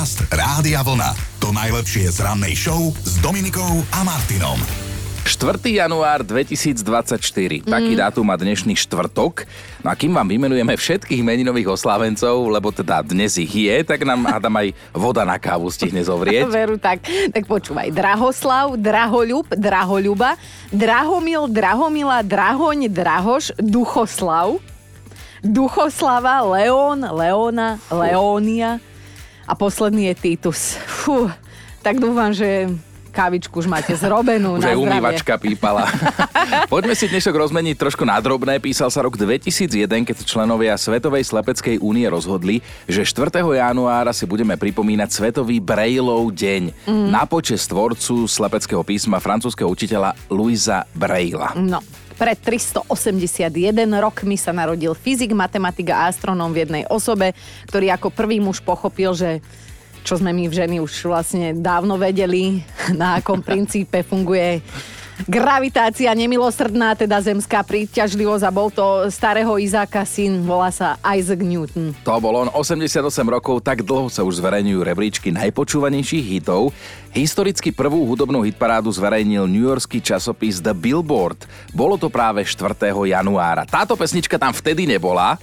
Podcast Rádia Vlna. To najlepšie z rannej show s Dominikou a Martinom. 4. január 2024. Taký dátum má dnešný štvrtok. No a kým vám vymenujeme všetkých meninových oslávencov, lebo teda dnes ich je, tak nám hádam aj voda na kávu stihne zovrieť. Veru, tak, tak počúvaj. Drahoslav, Drahoľub, Drahoľuba, Drahomil, Drahomila, Drahoň, Drahoš, Duchoslav, Duchoslava, León, Leona, Leónia a posledný je Titus. Fú, tak dúfam, že kávičku už máte zrobenú. Už na aj zdravie. umývačka pípala. Poďme si dnešok rozmeniť trošku nadrobné. Písal sa rok 2001, keď členovia Svetovej slepeckej únie rozhodli, že 4. januára si budeme pripomínať Svetový Brailleov deň Mhm. na počest tvorcu slepeckého písma francúzského učiteľa Louisa Brailla. No, pred 381 rokmi sa narodil fyzik, matematik a astronóm v jednej osobe, ktorý ako prvý muž pochopil, že čo sme my v ženy už vlastne dávno vedeli, na akom princípe funguje gravitácia nemilosrdná, teda zemská príťažlivosť a bol to starého Izáka syn, volá sa Isaac Newton. To bol on, 88 rokov, tak dlho sa už zverejňujú rebríčky najpočúvanejších hitov. Historicky prvú hudobnú hitparádu zverejnil New Yorkský časopis The Billboard. Bolo to práve 4. januára. Táto pesnička tam vtedy nebola.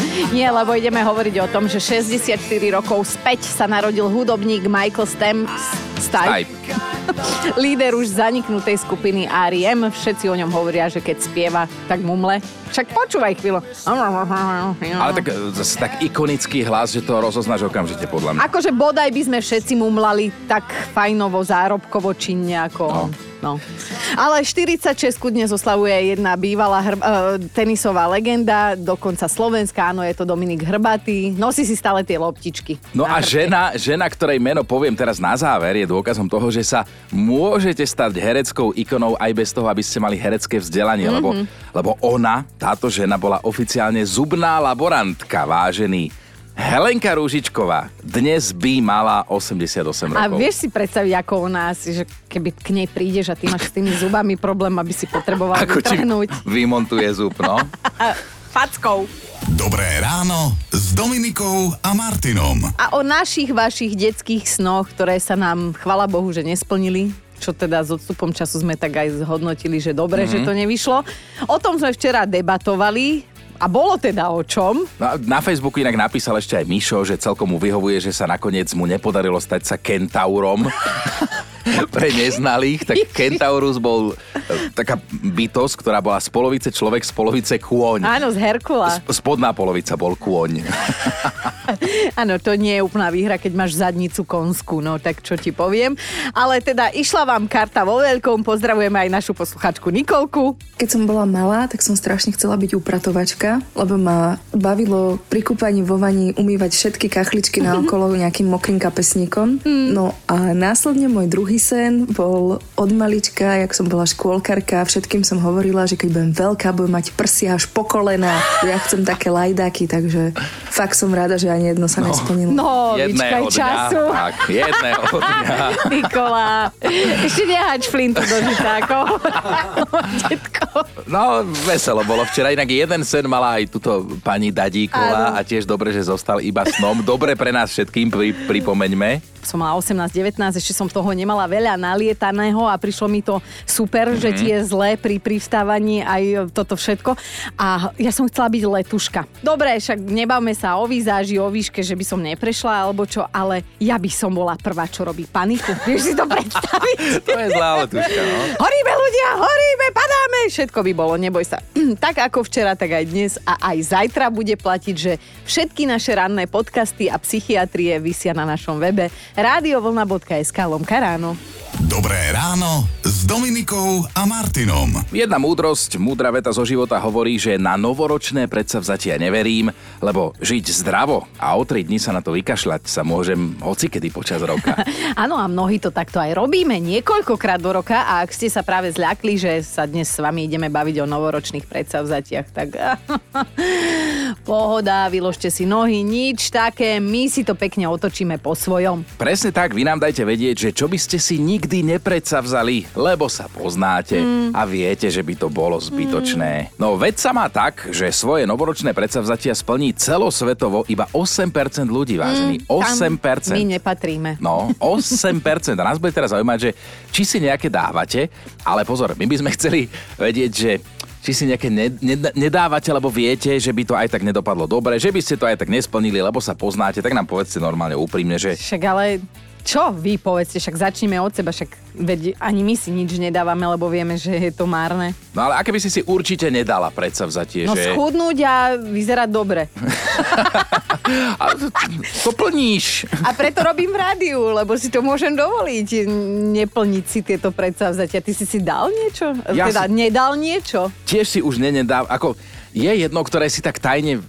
Nie, lebo ideme hovoriť o tom, že 64 rokov späť sa narodil hudobník Michael Stamps. Stipe. Stipe. Líder už zaniknutej skupiny R.E.M. Všetci o ňom hovoria, že keď spieva, tak mumle. Však počúvaj chvíľu. Ale tak e, zase tak ikonický hlas, že to rozoznáš okamžite podľa mňa. Akože bodaj by sme všetci mumlali tak fajnovo, zárobkovo, činne ako No. No. Ale 46 dnes oslavuje jedna bývalá hr- uh, tenisová legenda, dokonca slovenská, áno, je to Dominik Hrbatý. Nosí si stále tie loptičky. No a chrbte. žena, žena, ktorej meno poviem teraz na záver, je dôkazom toho, že sa môžete stať hereckou ikonou aj bez toho, aby ste mali herecké vzdelanie, mm-hmm. lebo, lebo ona, táto žena, bola oficiálne zubná laborantka, vážený. Helenka Rúžičková dnes by mala 88 rokov. A vieš si predstaviť, ako ona asi, že keby k nej prídeš a ty máš s tými zubami problém, aby si potreboval Ako vytrhnúť. vymontuje zub, no? Fackou. Dobré ráno s Dominikou a Martinom. A o našich, vašich detských snoch, ktoré sa nám, chvala Bohu, že nesplnili, čo teda s odstupom času sme tak aj zhodnotili, že dobre, mm-hmm. že to nevyšlo. O tom sme včera debatovali a bolo teda o čom. No, a na Facebooku inak napísal ešte aj Mišo, že celkom mu vyhovuje, že sa nakoniec mu nepodarilo stať sa kentaurom. Pre neznalých, tak kentaurus bol e, taká bytosť, ktorá bola z polovice človek, z polovice kôň. Áno, z Herkula. S- Spodná polovica bol kôň. Áno, to nie je úplná výhra, keď máš zadnicu konskú, no tak čo ti poviem. Ale teda išla vám karta vo veľkom, pozdravujeme aj našu posluchačku Nikolku. Keď som bola malá, tak som strašne chcela byť upratovačka, lebo ma bavilo pri kúpaní vo vani umývať všetky kachličky na okolo nejakým mokrým kapesníkom. No a následne môj druhý sen bol od malička, jak som bola škôlkarka, všetkým som hovorila, že keď budem veľká, budem mať prsia až po kolena. Ja chcem také lajdáky, takže fakt som rada, že ani jedno sa nesplnilo. No, jedného dňa. času. Tak, jedného dňa. Nikola, ešte nehač flintu do žitákov. No, veselo bolo včera. Inak jeden sen mala aj túto pani Dadíková a tiež dobre, že zostal iba snom. Dobre pre nás všetkým, pri, pripomeňme. Som mala 18-19, ešte som toho nemala veľa nalietaného a prišlo mi to super, mm-hmm. že ti je zlé pri privstávaní aj toto všetko. A ja som chcela byť letuška. Dobre, však nebavme sa o výzáži, o výške, že by som neprešla alebo čo, ale ja by som bola prvá, čo robí paniku. Vieš si to predstaviť? To je zlá letuška, no. Horíme ľudia, horíme, padáme, všetko by bolo, neboj sa. tak ako včera, tak aj dnes a aj zajtra bude platiť, že všetky naše ranné podcasty a psychiatrie vysia na našom webe radiovlna.sk lomka ráno. Dobré ráno s Dominikou a Martinom. Jedna múdrosť, múdra veta zo života hovorí, že na novoročné predsavzatia neverím, lebo žiť zdravo a o tri dni sa na to vykašľať sa môžem hocikedy počas roka. Áno a mnohí to takto aj robíme niekoľkokrát do roka a ak ste sa práve zľakli, že sa dnes s vami ideme baviť o novoročných predsavzatiach, tak Pohoda, vyložte si nohy, nič také, my si to pekne otočíme po svojom. Presne tak, vy nám dajte vedieť, že čo by ste si nikdy vzali, lebo sa poznáte mm. a viete, že by to bolo zbytočné. Mm. No veď sa má tak, že svoje novoročné predsavzatia splní celosvetovo iba 8% ľudí, vážení. Mm, 8%. My nepatríme. No, 8%. A nás bude teraz zaujímať, že či si nejaké dávate, ale pozor, my by sme chceli vedieť, že či si nejaké nedávate, lebo viete, že by to aj tak nedopadlo dobre, že by ste to aj tak nesplnili, lebo sa poznáte, tak nám povedzte normálne úprimne, že... Však ale čo vy povedzte, však začneme od seba, však veď ani my si nič nedávame, lebo vieme, že je to márne. No ale aké by si si určite nedala predsa vzatie, no, že... No schudnúť a vyzerať dobre. a to, to plníš. A preto robím v rádiu, lebo si to môžem dovoliť, neplniť si tieto predsavzatia. Ty si si dal niečo? Ja teda si... nedal niečo? Tiež si už nenedám, ako je jedno, ktoré si tak tajne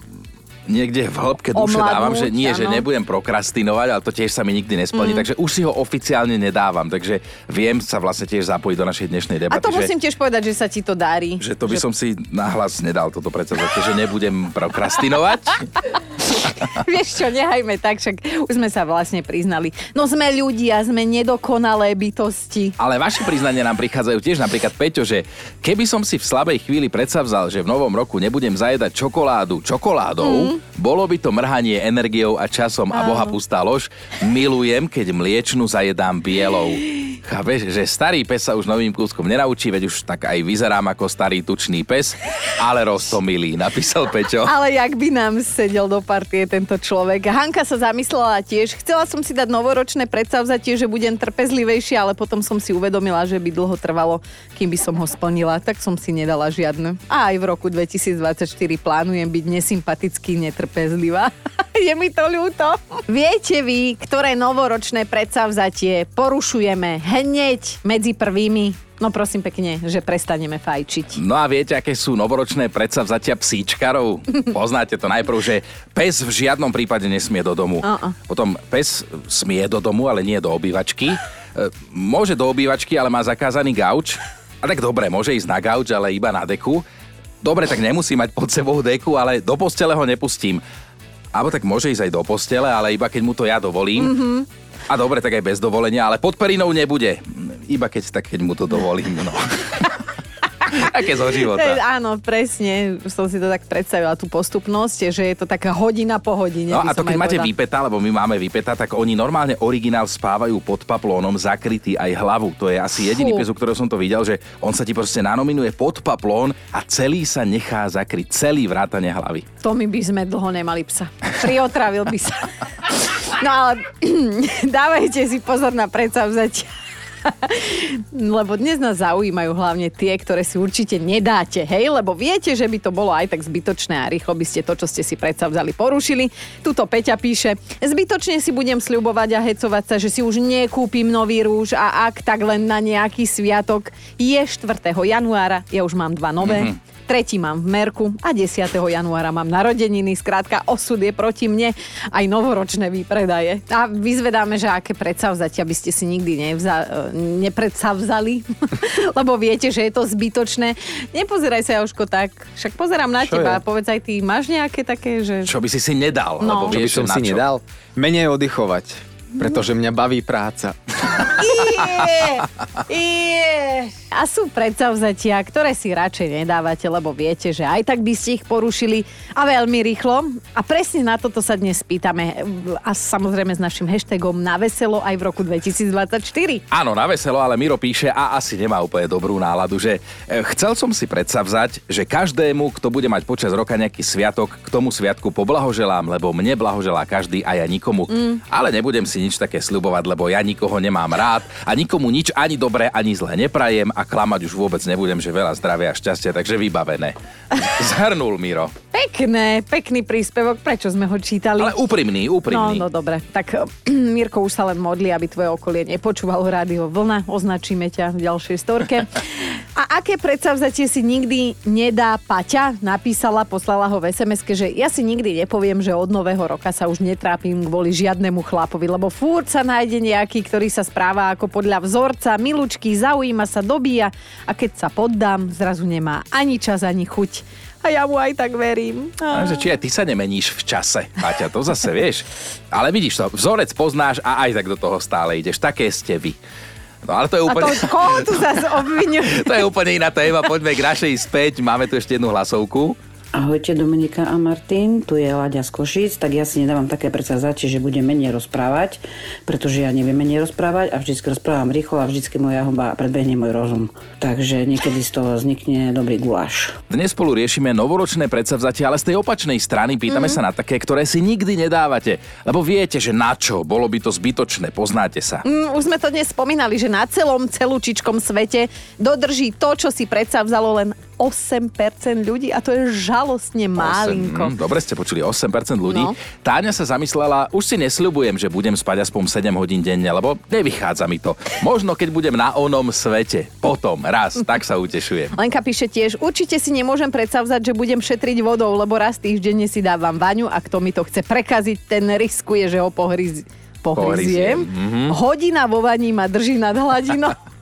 niekde v hĺbke duše Omladnúť, dávam, že nie, ano. že nebudem prokrastinovať, ale to tiež sa mi nikdy nesplní, mm. takže už si ho oficiálne nedávam, takže viem sa vlastne tiež zapojiť do našej dnešnej debaty. A to musím tiež povedať, že sa ti to darí. Že to by že... som si nahlas nedal toto predsa, že nebudem prokrastinovať. Vieš čo, nehajme tak, však už sme sa vlastne priznali. No sme ľudia, sme nedokonalé bytosti. Ale vaše priznania nám prichádzajú tiež, napríklad Peťo, že keby som si v slabej chvíli predsavzal, že v novom roku nebudem zajedať čokoládu čokoládou, mm bolo by to mrhanie energiou a časom a boha pustá lož. Milujem, keď mliečnu zajedám bielou. Chápeš, že starý pes sa už novým kúskom nenaučí, veď už tak aj vyzerám ako starý tučný pes, ale roztomilý, napísal Peťo. Ale jak by nám sedel do partie tento človek. Hanka sa zamyslela tiež. Chcela som si dať novoročné predsavzatie, že budem trpezlivejšia, ale potom som si uvedomila, že by dlho trvalo, kým by som ho splnila, tak som si nedala žiadne. A aj v roku 2024 plánujem byť nesympatický, netrpezlivá. Je mi to ľúto. Viete vy, ktoré novoročné predsavzatie porušujeme hneď medzi prvými No prosím pekne, že prestaneme fajčiť. No a viete, aké sú novoročné predsavzatia psíčkarov? Poznáte to najprv, že pes v žiadnom prípade nesmie do domu. Uh-uh. Potom pes smie do domu, ale nie do obývačky. E, môže do obývačky, ale má zakázaný gauč. A tak dobre, môže ísť na gauč, ale iba na deku. Dobre, tak nemusí mať pod sebou deku, ale do postele ho nepustím. Alebo tak môže ísť aj do postele, ale iba keď mu to ja dovolím. Mm-hmm. A dobre, tak aj bez dovolenia, ale pod perinou nebude. Iba keď tak, keď mu to dovolím, no. Také zo života. Áno, presne. Som si to tak predstavila, tú postupnosť, že je to taká hodina po hodine. No a to keď máte výpeta, lebo my máme výpeta, tak oni normálne originál spávajú pod paplónom, zakrytý aj hlavu. To je asi jediný pes, ktorého som to videl, že on sa ti proste nanominuje pod paplón a celý sa nechá zakryť, celý vrátane hlavy. To my by sme dlho nemali psa. Priotravil by sa. No ale dávajte si pozor na predsavzatia. lebo dnes nás zaujímajú hlavne tie, ktoré si určite nedáte, hej, lebo viete, že by to bolo aj tak zbytočné a rýchlo by ste to, čo ste si predsa vzali, porušili. Tuto Peťa píše, zbytočne si budem sľubovať a hecovať sa, že si už nekúpim nový rúž a ak tak len na nejaký sviatok je 4. januára, ja už mám dva nové. Mm-hmm tretí mám v Merku a 10. januára mám narodeniny. Skrátka, osud je proti mne aj novoročné výpredaje. A vyzvedáme, že aké predsavzatia by ste si nikdy nevza, nepredsavzali, lebo viete, že je to zbytočné. Nepozeraj sa, Joško, tak. Však pozerám na čo teba. Je? Povedz aj ty, máš nejaké také, že... Čo by si si nedal? No. Lebo čo by som si čo? nedal? Menej oddychovať pretože mňa baví práca. Je, je. A sú predsavzatia, ktoré si radšej nedávate, lebo viete, že aj tak by ste ich porušili a veľmi rýchlo. A presne na toto sa dnes pýtame a samozrejme s našim hashtagom na veselo aj v roku 2024. Áno, na veselo, ale Miro píše a asi nemá úplne dobrú náladu, že e, chcel som si predsavzať, že každému, kto bude mať počas roka nejaký sviatok, k tomu sviatku poblahoželám, lebo mne blahoželá každý a ja nikomu. Mm. Ale nebudem si nič také sľubovať, lebo ja nikoho nemám rád a nikomu nič ani dobré, ani zlé neprajem a klamať už vôbec nebudem, že veľa zdravia a šťastia, takže vybavené. Zhrnul Miro. Pekné, pekný príspevok, prečo sme ho čítali? Ale úprimný, úprimný. No, no dobre, tak Mirko už sa len modlí, aby tvoje okolie nepočúvalo rádio Vlna, označíme ťa v ďalšej storke. A aké predsavzatie si nikdy nedá Paťa? Napísala, poslala ho v sms že ja si nikdy nepoviem, že od nového roka sa už netrápim kvôli žiadnemu chlapovi, lebo fúr sa nájde nejaký, ktorý sa správa ako podľa vzorca, milučky, zaujíma sa, dobíja a keď sa poddám, zrazu nemá ani čas, ani chuť A ja mu aj tak verím. A že či aj ty sa nemeníš v čase, Paťa, to zase vieš. Ale vidíš to, vzorec poznáš a aj tak do toho stále ideš. Také ste vy. No ale to je A úplne... to koho tu zase? To je úplne iná téma, poďme k našej späť. Máme tu ešte jednu hlasovku. Ahojte Dominika a Martin, tu je Láďa z Košic, tak ja si nedávam také predsavzatie, že budem menej rozprávať, pretože ja neviem menej rozprávať a vždycky rozprávam rýchlo a vždycky moja huba predbehne môj rozum. Takže niekedy z toho vznikne dobrý guláš. Dnes spolu riešime novoročné predsavzatia, ale z tej opačnej strany pýtame Mhm. sa na také, ktoré si nikdy nedávate. Lebo viete, že na čo, bolo by to zbytočné, poznáte sa. Mm, už sme to dnes spomínali, že na celom celúčičkom svete dodrží to, čo si predsa vzalo len 8% ľudí a to je žalostne málinko. Osem, hm, dobre ste počuli, 8% ľudí. No. Táňa sa zamyslela, už si nesľubujem, že budem spať aspoň 7 hodín denne, lebo nevychádza mi to. Možno keď budem na onom svete. Potom, raz, tak sa utešujem. Lenka píše tiež, určite si nemôžem predsavzať, že budem šetriť vodou, lebo raz týždenne si dávam vaňu a kto mi to chce prekaziť, ten riskuje, že ho pohryz... pohryziem. Pohryziem, Hodina vo vaní ma drží nad hladinou.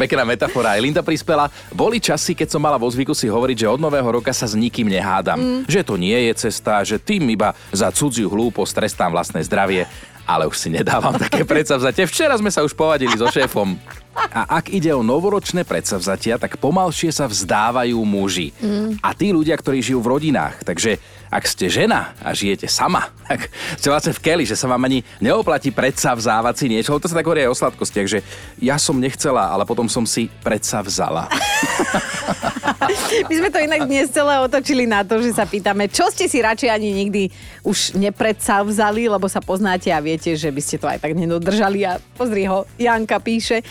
Pekná metafora. Aj Linda prispela. Boli časy, keď som mala vo zvyku si hovoriť, že od nového roka sa s nikým nehádam. Mm. Že to nie je cesta, že tým iba za cudziu hlúposť trestám vlastné zdravie. Ale už si nedávam také predsavzatie. Včera sme sa už povadili so šéfom. A ak ide o novoročné predsavzatia, tak pomalšie sa vzdávajú muži. Mm. A tí ľudia, ktorí žijú v rodinách. Takže ak ste žena a žijete sama, tak ste vlastne v keli, že sa vám ani neoplatí predsavzávať si niečo. To sa tak hovorí aj o sladkostiach, že ja som nechcela, ale potom som si predsavzala. My sme to inak dnes celé otočili na to, že sa pýtame, čo ste si radšej ani nikdy už nepredsavzali, lebo sa poznáte a viete, že by ste to aj tak nedodržali. A pozri ho, Janka píše,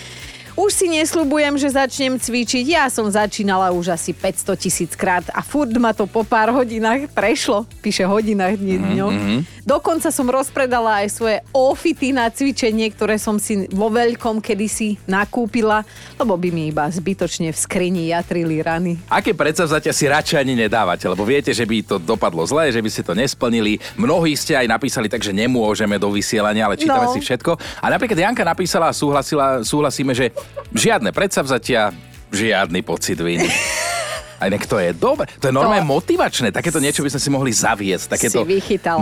už si nesľubujem, že začnem cvičiť. Ja som začínala už asi 500 tisíc krát a furt ma to po pár hodinách prešlo. Píše hodinách, nie dňoch. Mm-hmm. Dokonca som rozpredala aj svoje ofity na cvičenie, ktoré som si vo veľkom kedysi nakúpila, lebo by mi iba zbytočne v skrini jatrili rany. Aké predsavzatia si radšej ani nedávate, lebo viete, že by to dopadlo zle, že by ste to nesplnili. Mnohí ste aj napísali tak, že nemôžeme do vysielania, ale čítame No. si všetko. A napríklad Janka napísala a súhlasila, súhlasíme, že žiadne predsavzatia, žiadny pocit viny. Aj nek to je dobre. To je normálne To- motivačné. Takéto niečo by sme si mohli zaviesť. Takéto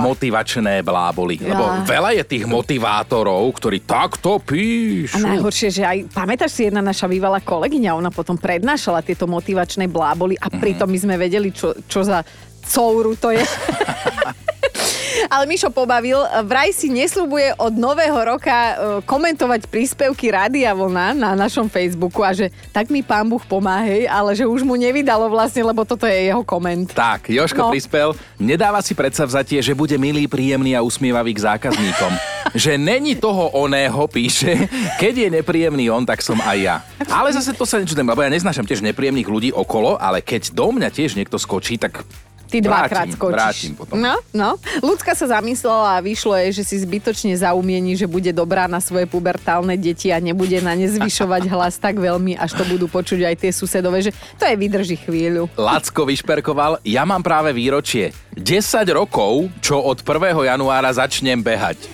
motivačné bláboli. Ja. Lebo veľa je tých motivátorov, ktorí takto píšu. A najhoršie, že aj, pamätáš si, jedna naša bývalá kolegyňa, ona potom prednášala tieto motivačné bláboli a pritom my sme vedeli, čo, čo za couru to je. Ale Mišo pobavil, vraj si nesľubuje od nového roka e, komentovať príspevky Rádia Vlna na našom Facebooku a že tak mi pán Buch pomáhej, ale že už mu nevydalo vlastne, lebo toto je jeho koment. Tak, Joško No. prispel, nedáva si predsavzatie, že bude milý, príjemný a usmievavý k zákazníkom. že není toho oného, píše, keď je nepríjemný on, tak som aj ja. Ale zase to sa nečudem, lebo ja neznášam tiež nepríjemných ľudí okolo, ale keď do mňa tiež niekto skočí, tak Ty dvakrát skočíš. Vrátim potom. No, no. Ľudská sa zamyslela a vyšlo jej, že si zbytočne zaumiení, že bude dobrá na svoje pubertálne deti a nebude na ne zvyšovať hlas tak veľmi, až to budú počuť aj tie susedové, že to je vydrží chvíľu. Lacko vyšperkoval, ja mám práve výročie. 10 rokov, čo od 1. januára začnem behať.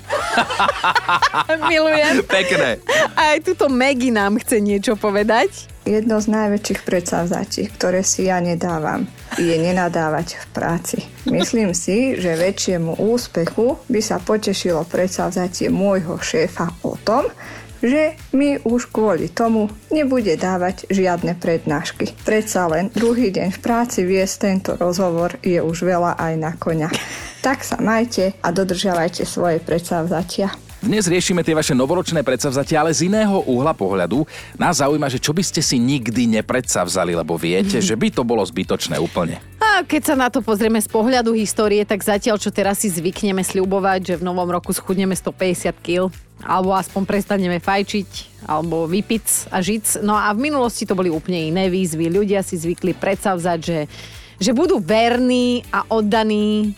Milujem. Pekné. A aj túto Maggie nám chce niečo povedať. Jedno z najväčších predsavzatí, ktoré si ja nedávam, je nenadávať v práci. Myslím si, že väčšiemu úspechu by sa potešilo predsavzatie môjho šéfa o tom, že mi už kvôli tomu nebude dávať žiadne prednášky. Predsa len druhý deň v práci viesť tento rozhovor je už veľa aj na koňa. Tak sa majte a dodržiavajte svoje predsavzatia. Dnes riešime tie vaše novoročné predsavzatia, ale z iného uhla pohľadu. Nás zaujíma, že čo by ste si nikdy nepredsavzali, lebo viete, že by to bolo zbytočné úplne. A keď sa na to pozrieme z pohľadu histórie, tak zatiaľ, čo teraz si zvykneme sľubovať, že v novom roku schudneme 150 kg, alebo aspoň prestaneme fajčiť, alebo vypiť a žiť. No a v minulosti to boli úplne iné výzvy. Ľudia si zvykli predsavzať, že, že budú verní a oddaní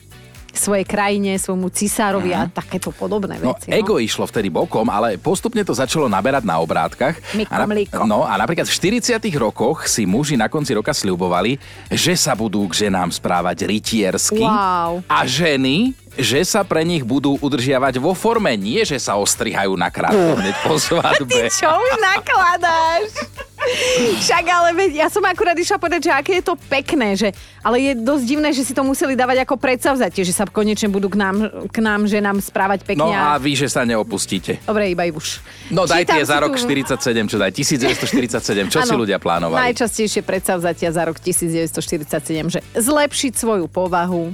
svojej krajine, svojmu cisárovi a takéto podobné No, veci. ego išlo vtedy bokom, ale postupne to začalo naberať na obrátkach. Miko, a, mliko. no a napríklad v 40 rokoch si muži na konci roka sľubovali, že sa budú k ženám správať rytiersky. Wow. A ženy, že sa pre nich budú udržiavať vo forme, nie že sa ostrihajú na krátko hneď po svadbe. Čo už nakladáš? Však ale veď, ja som akurát išla povedať, že aké je to pekné, že, ale je dosť divné, že si to museli dávať ako predsavzatie, že sa konečne budú k nám, k nám že nám správať pekne. No a vy, že sa neopustíte. Dobre, iba už. No daj tie za si rok tu- 47, čo daj, 1947, čo si Áno, ľudia plánovali? Najčastejšie predsavzatia za rok 1947, že zlepšiť svoju povahu,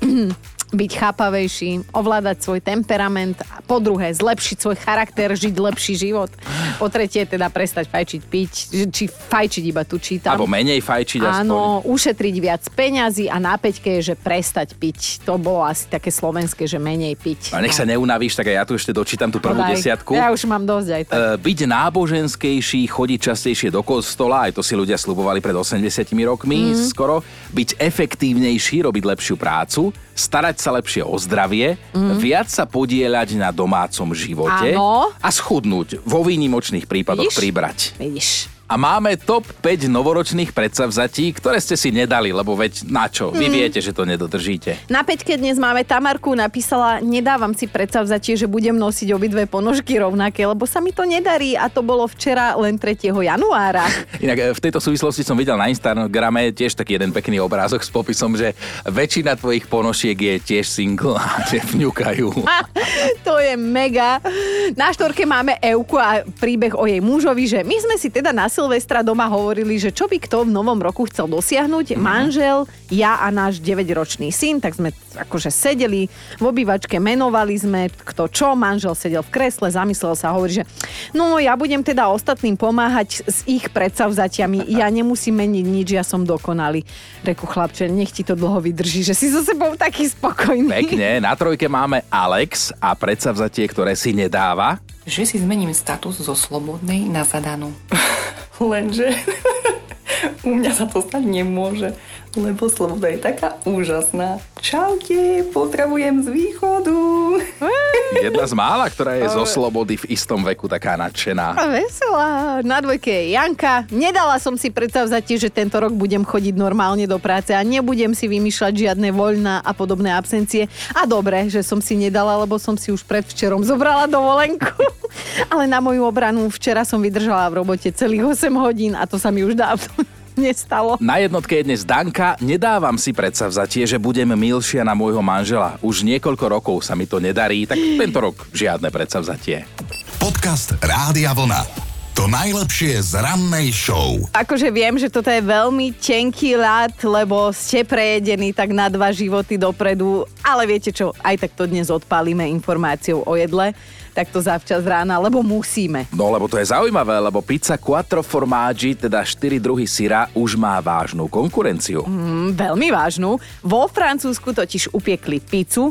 byť chápavejší, ovládať svoj temperament, a po druhé zlepšiť svoj charakter, žiť lepší život. Po tretie teda prestať fajčiť, piť, či fajčiť iba tu čítam. Alebo menej fajčiť aspoň. Áno, ušetriť viac peňazí a na peťke je, že prestať piť. To bolo asi také slovenské, že menej piť. A nech sa neunavíš, tak ja tu ešte dočítam tú prvú Daj. desiatku. Ja už mám dosť aj tak. E, byť náboženskejší, chodiť častejšie do kostola, aj to si ľudia slubovali pred 80 rokmi Mhm. skoro, byť efektívnejší, robiť lepšiu prácu, starať sa lepšie o zdravie, viac sa podieľať na domácom živote. Áno. a schudnúť, vo výnimočných prípadoch Vidíš? pribrať. Vidíš. A máme top 5 novoročných predsavzatí, ktoré ste si nedali, lebo veď na čo? Vy Mhm. viete, že to nedodržíte. Na peťke dnes máme Tamarku, napísala, nedávam si predsavzatie, že budem nosiť obidve ponožky rovnaké, lebo sa mi to nedarí a to bolo včera len 3. januára. Inak e, v tejto súvislosti som videl na Instagrame tiež taký jeden pekný obrázok s popisom, že väčšina tvojich ponošiek je tiež single a že vňukajú. to je mega. Na štvorke máme Euku a príbeh o jej mužovi, že my sme si teda na Silvestra doma hovorili, že čo by kto v novom roku chcel dosiahnuť. Manžel, ja a náš 9-ročný syn, tak sme akože sedeli v obývačke, menovali sme kto čo. Manžel sedel v kresle, zamyslel sa a hovorí, že no ja budem teda ostatným pomáhať s ich predsavzatiami. Ja nemusím meniť nič, ja som dokonalý. Reku chlapče, nech ti to dlho vydrží, že si so sebou taký spokojný. Pekne, na trojke máme Alex a predsavzatie, ktoré si nedáva. že si zmením status zo slobodnej na zadanú. Lenže u mňa sa to stať nemôže, lebo sloboda je taká úžasná. Čaute, potrebujem z východu. Jedna z mála, ktorá je zo slobody v istom veku taká nadšená. A veselá. Na dvojke je Janka. Nedala som si predsavzatie, že tento rok budem chodiť normálne do práce a nebudem si vymýšľať žiadne voľná a podobné absencie. A dobre, že som si nedala, lebo som si už predvčerom zobrala dovolenku. Ale na moju obranu včera som vydržala v robote celých 8 hodín a to sa mi už dávno nestalo. Na jednotke je dnes Danka. Nedávam si predsavzatie, že budem milšia na môjho manžela. Už niekoľko rokov sa mi to nedarí, tak tento rok žiadne predsavzatie. Podcast Rádia Vlna. To najlepšie z rannej show. Akože viem, že toto je veľmi tenký ľad, lebo ste prejedení tak na dva životy dopredu, ale viete čo, aj tak to dnes odpálime informáciou o jedle, tak to zavčas rána, lebo musíme. No lebo to je zaujímavé, lebo pizza Quattro Formaggi, teda 4 druhy syra, už má vážnu konkurenciu. Mm, veľmi vážnu. Vo Francúzsku totiž upiekli pizzu,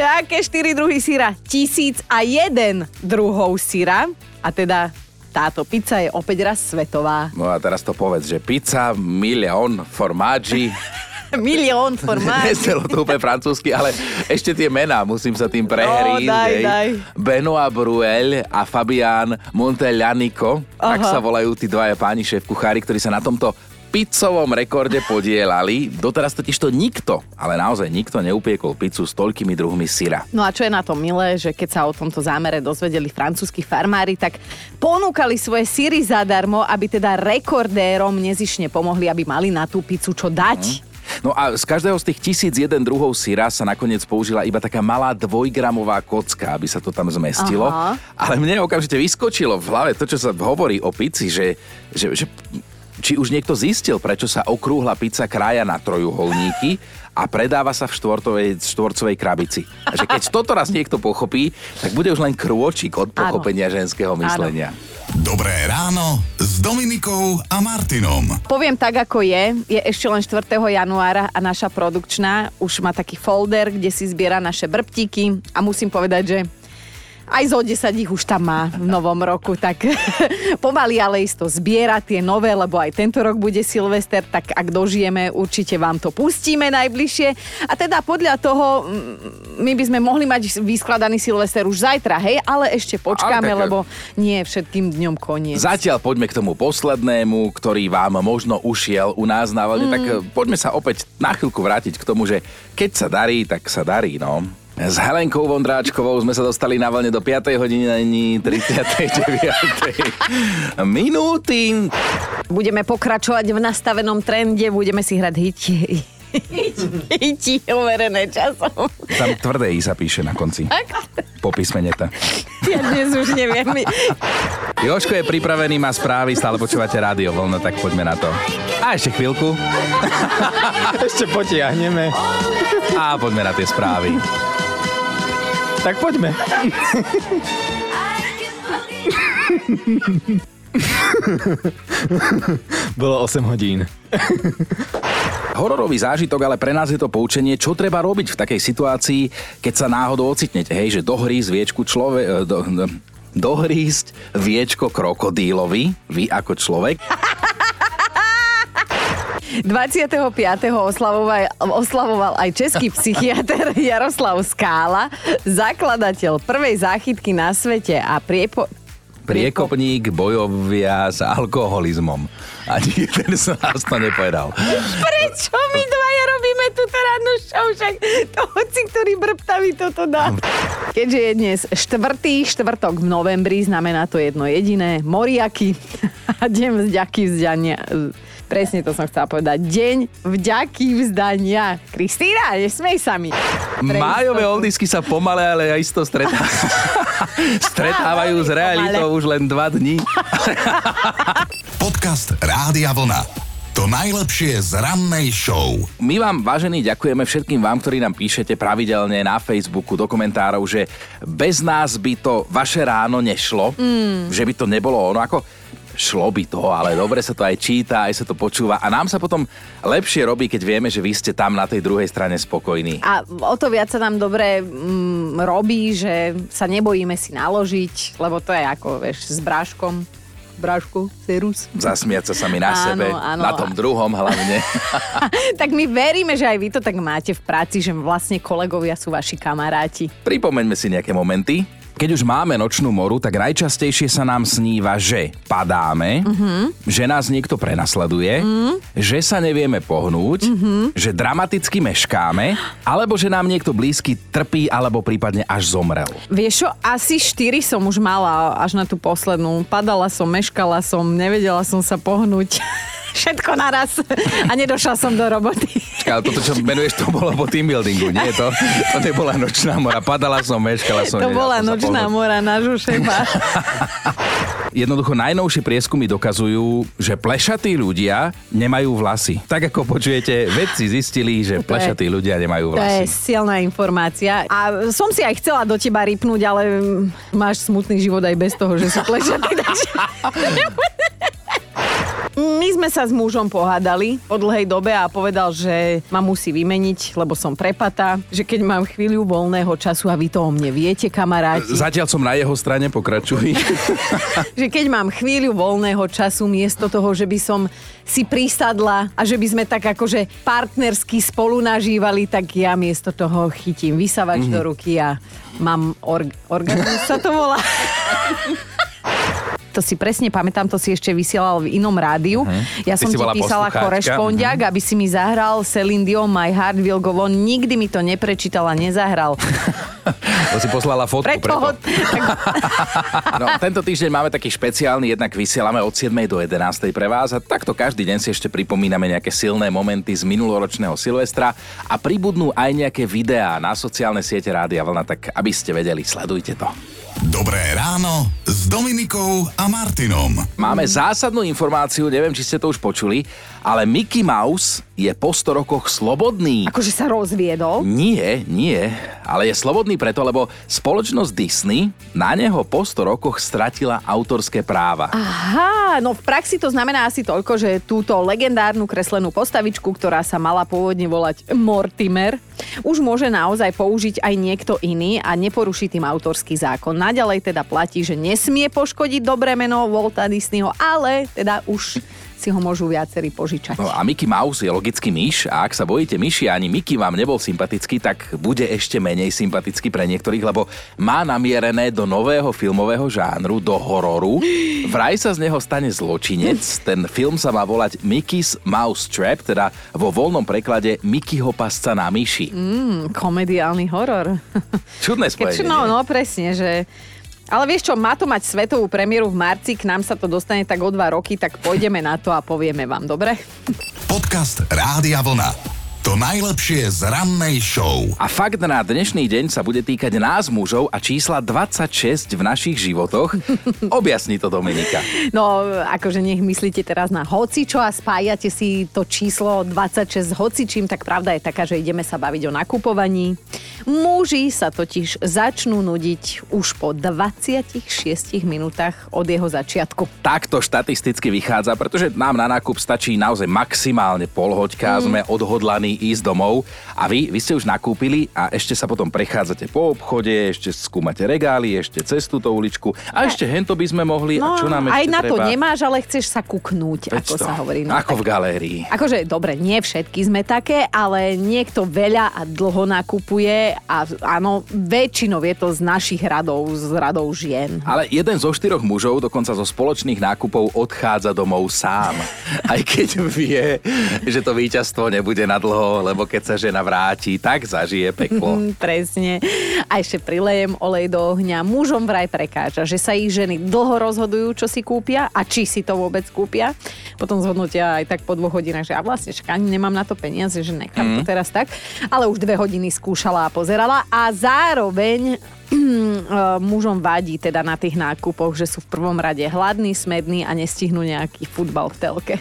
Aké štyri druhy syra? Tisíc a jeden druhov syra. A teda táto pizza je opäť raz svetová. No a teraz to povedz, že pizza, milión, formaggi. Milión formáč. Nestelo to úplne francúzsky, ale ešte tie mená, musím sa tým prehrísť. No, daj, daj. Benoit Bruel a Fabian Montellanico, tak Aha. sa volajú tí dvaja páni šéf kuchári, ktorí sa na tomto pizzovom rekorde podielali. Doteraz totiž to nikto, ale naozaj nikto neupiekol pizzu s toľkými druhmi syra. No a čo je na tom milé, že keď sa o tomto zámere dozvedeli francúzskí farmári, tak ponúkali svoje syry zadarmo, aby teda rekordérom nezišne pomohli, aby mali na tú pizzu čo dať. No a z každého z tých tisíc jeden druhov syra sa nakoniec použila iba taká malá dvojgramová kocka, aby sa to tam zmestilo. Aha. Ale mne okamžite vyskočilo v hlave to, čo sa hovorí o pici, že, že, že či už niekto zistil, prečo sa okrúhla pizza krája na trojuholníky a predáva sa v štvorcovej, štvorcovej krabici. A že keď toto raz niekto pochopí, tak bude už len krôčik od pochopenia ženského myslenia. Dobré ráno s Dominikou a Martinom. Poviem tak, ako je. Je ešte len 4. januára a naša produkčná už má taký folder, kde si zbiera naše brbtíky a musím povedať, že aj zo 10 ich už tam má v novom roku, tak pomaly ale isto zbiera tie nové, lebo aj tento rok bude Silvester, tak ak dožijeme, určite vám to pustíme najbližšie. A teda podľa toho mm, my by sme mohli mať vyskladaný Silvester už zajtra, hej, ale ešte počkáme, Ale tak- lebo nie všetkým dňom koniec. Zatiaľ poďme k tomu poslednému, ktorý vám možno ušiel u nás na vlne, mm. tak eh, poďme sa opäť na chvíľku vrátiť k tomu, že keď sa darí, tak sa darí, no. S Helenkou Vondráčkovou sme sa dostali na vlne do 5. hodiny 39. minúty. Budeme pokračovať v nastavenom trende, budeme si hrať hiti. Hiti overené časom. Tam tvrdé I sa píše na konci. Po písmene. Ja dnes už neviem. Joško je pripravený, má správy, stále počúvate rádio voľno, tak poďme na to. A ešte chvíľku. Ešte potiahneme. A poďme na tie správy. Tak poďme. Bolo 8 hodín. Hororový zážitok, ale pre nás je to poučenie, čo treba robiť v takej situácii, keď sa náhodou ocitnete, hej, že dohrí zviečku človek... Do, do, dohrísť viečko krokodílovi, vy ako človek. 25. Oslavoval, oslavoval aj český psychiatr Jaroslav Skála, zakladateľ prvej záchytky na svete a priepo, Priekopník bojovia s alkoholizmom. Ani jeden z nás to nepovedal. Prečo my dvaja robíme túto rannú show? Však to hoci, ktorý brbtavý toto dá. Keďže je dnes štvrtý štvrtok v novembri, znamená to jedno jediné. Moriaky a deň vďaky vzdania. Presne to som chcela povedať. Deň vďaky vzdania. Kristýna, nesmej sa mi. Pre Májové oldisky sa pomale, ale aj isto stretá... stretávajú s realitou už len dva dní. Podcast Rádia Vlna. To najlepšie z rannej show. My vám, vážení, ďakujeme všetkým vám, ktorí nám píšete pravidelne na Facebooku do komentárov, že bez nás by to vaše ráno nešlo, mm. že by to nebolo ono. Ako šlo by to, ale dobre sa to aj číta, aj sa to počúva a nám sa potom lepšie robí, keď vieme, že vy ste tam na tej druhej strane spokojní. A o to viac sa nám dobre mm, robí, že sa nebojíme si naložiť, lebo to je ako, vieš, s bráškom. Brášku, serus. Zasmiať sa sami na Áno, sebe, áno. na tom druhom hlavne. tak my veríme, že aj vy to tak máte v práci, že vlastne kolegovia sú vaši kamaráti. Pripomeňme si nejaké momenty. Keď už máme nočnú moru, tak najčastejšie sa nám sníva, že padáme, uh-huh. že nás niekto prenasleduje, uh-huh. že sa nevieme pohnúť, uh-huh. že dramaticky meškáme, alebo že nám niekto blízky trpí alebo prípadne až zomrel. Vieš čo, asi štyri som už mala až na tú poslednú. Padala som, meškala som, nevedela som sa pohnúť. Všetko naraz a nedošla som do roboty. Čaká, ale toto, čo menuješ, to bolo po team buildingu, nie? To, to nebola nočná mora. Padala som, meškala som. To bola som nočná mora nášho šéfa. Jednoducho najnovšie prieskumy dokazujú, že plešatí ľudia nemajú vlasy. Tak ako počujete, vedci zistili, že plešatí ľudia nemajú To je vlasy. silná informácia. A som si aj chcela do teba rypnúť, ale máš smutný život aj bez toho, že sú plešatý. takže... My sme sa s mužom pohádali po dlhej dobe a povedal, že ma musí vymeniť, lebo som prepata, že keď mám chvíľu voľného času a vy to o mne viete, kamaráti, Zatiaľ som na jeho strane, pokračuj. že keď mám chvíľu voľného času miesto toho, že by som si prisadla a že by sme tak akože partnersky spolu nažívali, tak ja miesto toho chytím vysavač mm-hmm. do ruky a mám org- orgazmus sa to volá. To si presne pamätám, to si ešte vysielal v inom rádiu. Ja Ty som ti písala korešpondiak, aby si mi zahral Celine Dion My Heart Will Go On. Nikdy mi to neprečítal a nezahral. To si poslala fotku Preto, preto. No, tento týždeň máme taký špeciálny, jednak vysielame od 7. do 11. pre vás a takto každý deň si ešte pripomíname nejaké silné momenty z minuloročného Silvestra a pribudnú aj nejaké videá na sociálne siete Rádia Vlna, tak aby ste vedeli, sledujte to. Dobré ráno s Dominikou a Martinom. Máme zásadnú informáciu, neviem, či ste to už počuli, ale Mickey Mouse je po 100 rokoch slobodný. akože sa rozviedol. Nie, nie, ale je slobodný preto, lebo spoločnosť Disney na neho po 100 rokoch stratila autorské práva. Aha, no v praxi to znamená asi toľko, že túto legendárnu kreslenú postavičku, ktorá sa mala pôvodne volať Mortimer, už môže naozaj použiť aj niekto iný a neporuší tým autorský zákon. Naďalej teda platí, že nesmie poškodiť dobré meno Walta Disneyho, ale teda už si ho môžu viacerí požičať. No a Mickey Mouse je logický myš a ak sa bojíte myši a ani Mickey vám nebol sympatický, tak bude ešte menej sympatický pre niektorých, lebo má namierené do nového filmového žánru, do hororu. Vraj sa z neho stane zločinec. Ten film sa má volať Mickey's Mouse Trap, teda vo voľnom preklade Mickeyho pasca na myši. Mm, komediálny horor. Čudné Keď, spojenie. no, nie? no, presne, že... Ale vieš čo, má to mať svetovú premiéru v marci, k nám sa to dostane tak o dva roky, tak pôjdeme na to a povieme vám, dobre? Podcast Rádia Vlna. To najlepšie z rannej show. A fakt na dnešný deň sa bude týkať nás mužov a čísla 26 v našich životoch. Objasni to Dominika. No, akože nech myslíte teraz na hocičo a spájate si to číslo 26 s hocičím, tak pravda je taká, že ideme sa baviť o nakupovaní. Muži sa totiž začnú nudiť už po 26 minútach od jeho začiatku. Takto štatisticky vychádza, pretože nám na nákup stačí naozaj maximálne pol hoďka, mm. sme odhodlaní ísť domov a vy, vy ste už nakúpili a ešte sa potom prechádzate po obchode, ešte skúmate regály, ešte cez túto uličku a ešte hento by sme mohli a čo nám ešte No, aj na to treba? nemáš, ale chceš sa kuknúť, Veď ako to, sa hovorí. No, Ako tak- v galérii. Akože, dobre, nie všetky sme také, ale niekto veľa a dlho nakupuje a áno, väčšinou je to z našich radov, z radov žien. Ale jeden zo štyroch mužov dokonca zo spoločných nákupov odchádza domov sám. Aj keď vie, že to víťazstvo nebude na dlho, lebo keď sa žena vráti, tak zažije peklo. Presne. A ešte prilejem olej do ohňa. Mužom vraj prekáža, že sa ich ženy dlho rozhodujú, čo si kúpia a či si to vôbec kúpia. Potom zhodnotia aj tak po dvoch hodinách, že a vlastne však ani nemám na to peniaze, že nechám mm. to teraz tak. Ale už dve hodiny skúšala a pozerala a zároveň mužom vadí teda na tých nákupoch, že sú v prvom rade hladní, smední a nestihnú nejaký futbal v telke.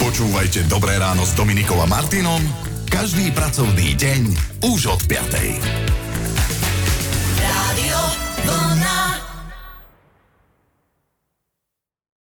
Počúvajte Dobré ráno s Dominikom a Martinom každý pracovný deň už od 5.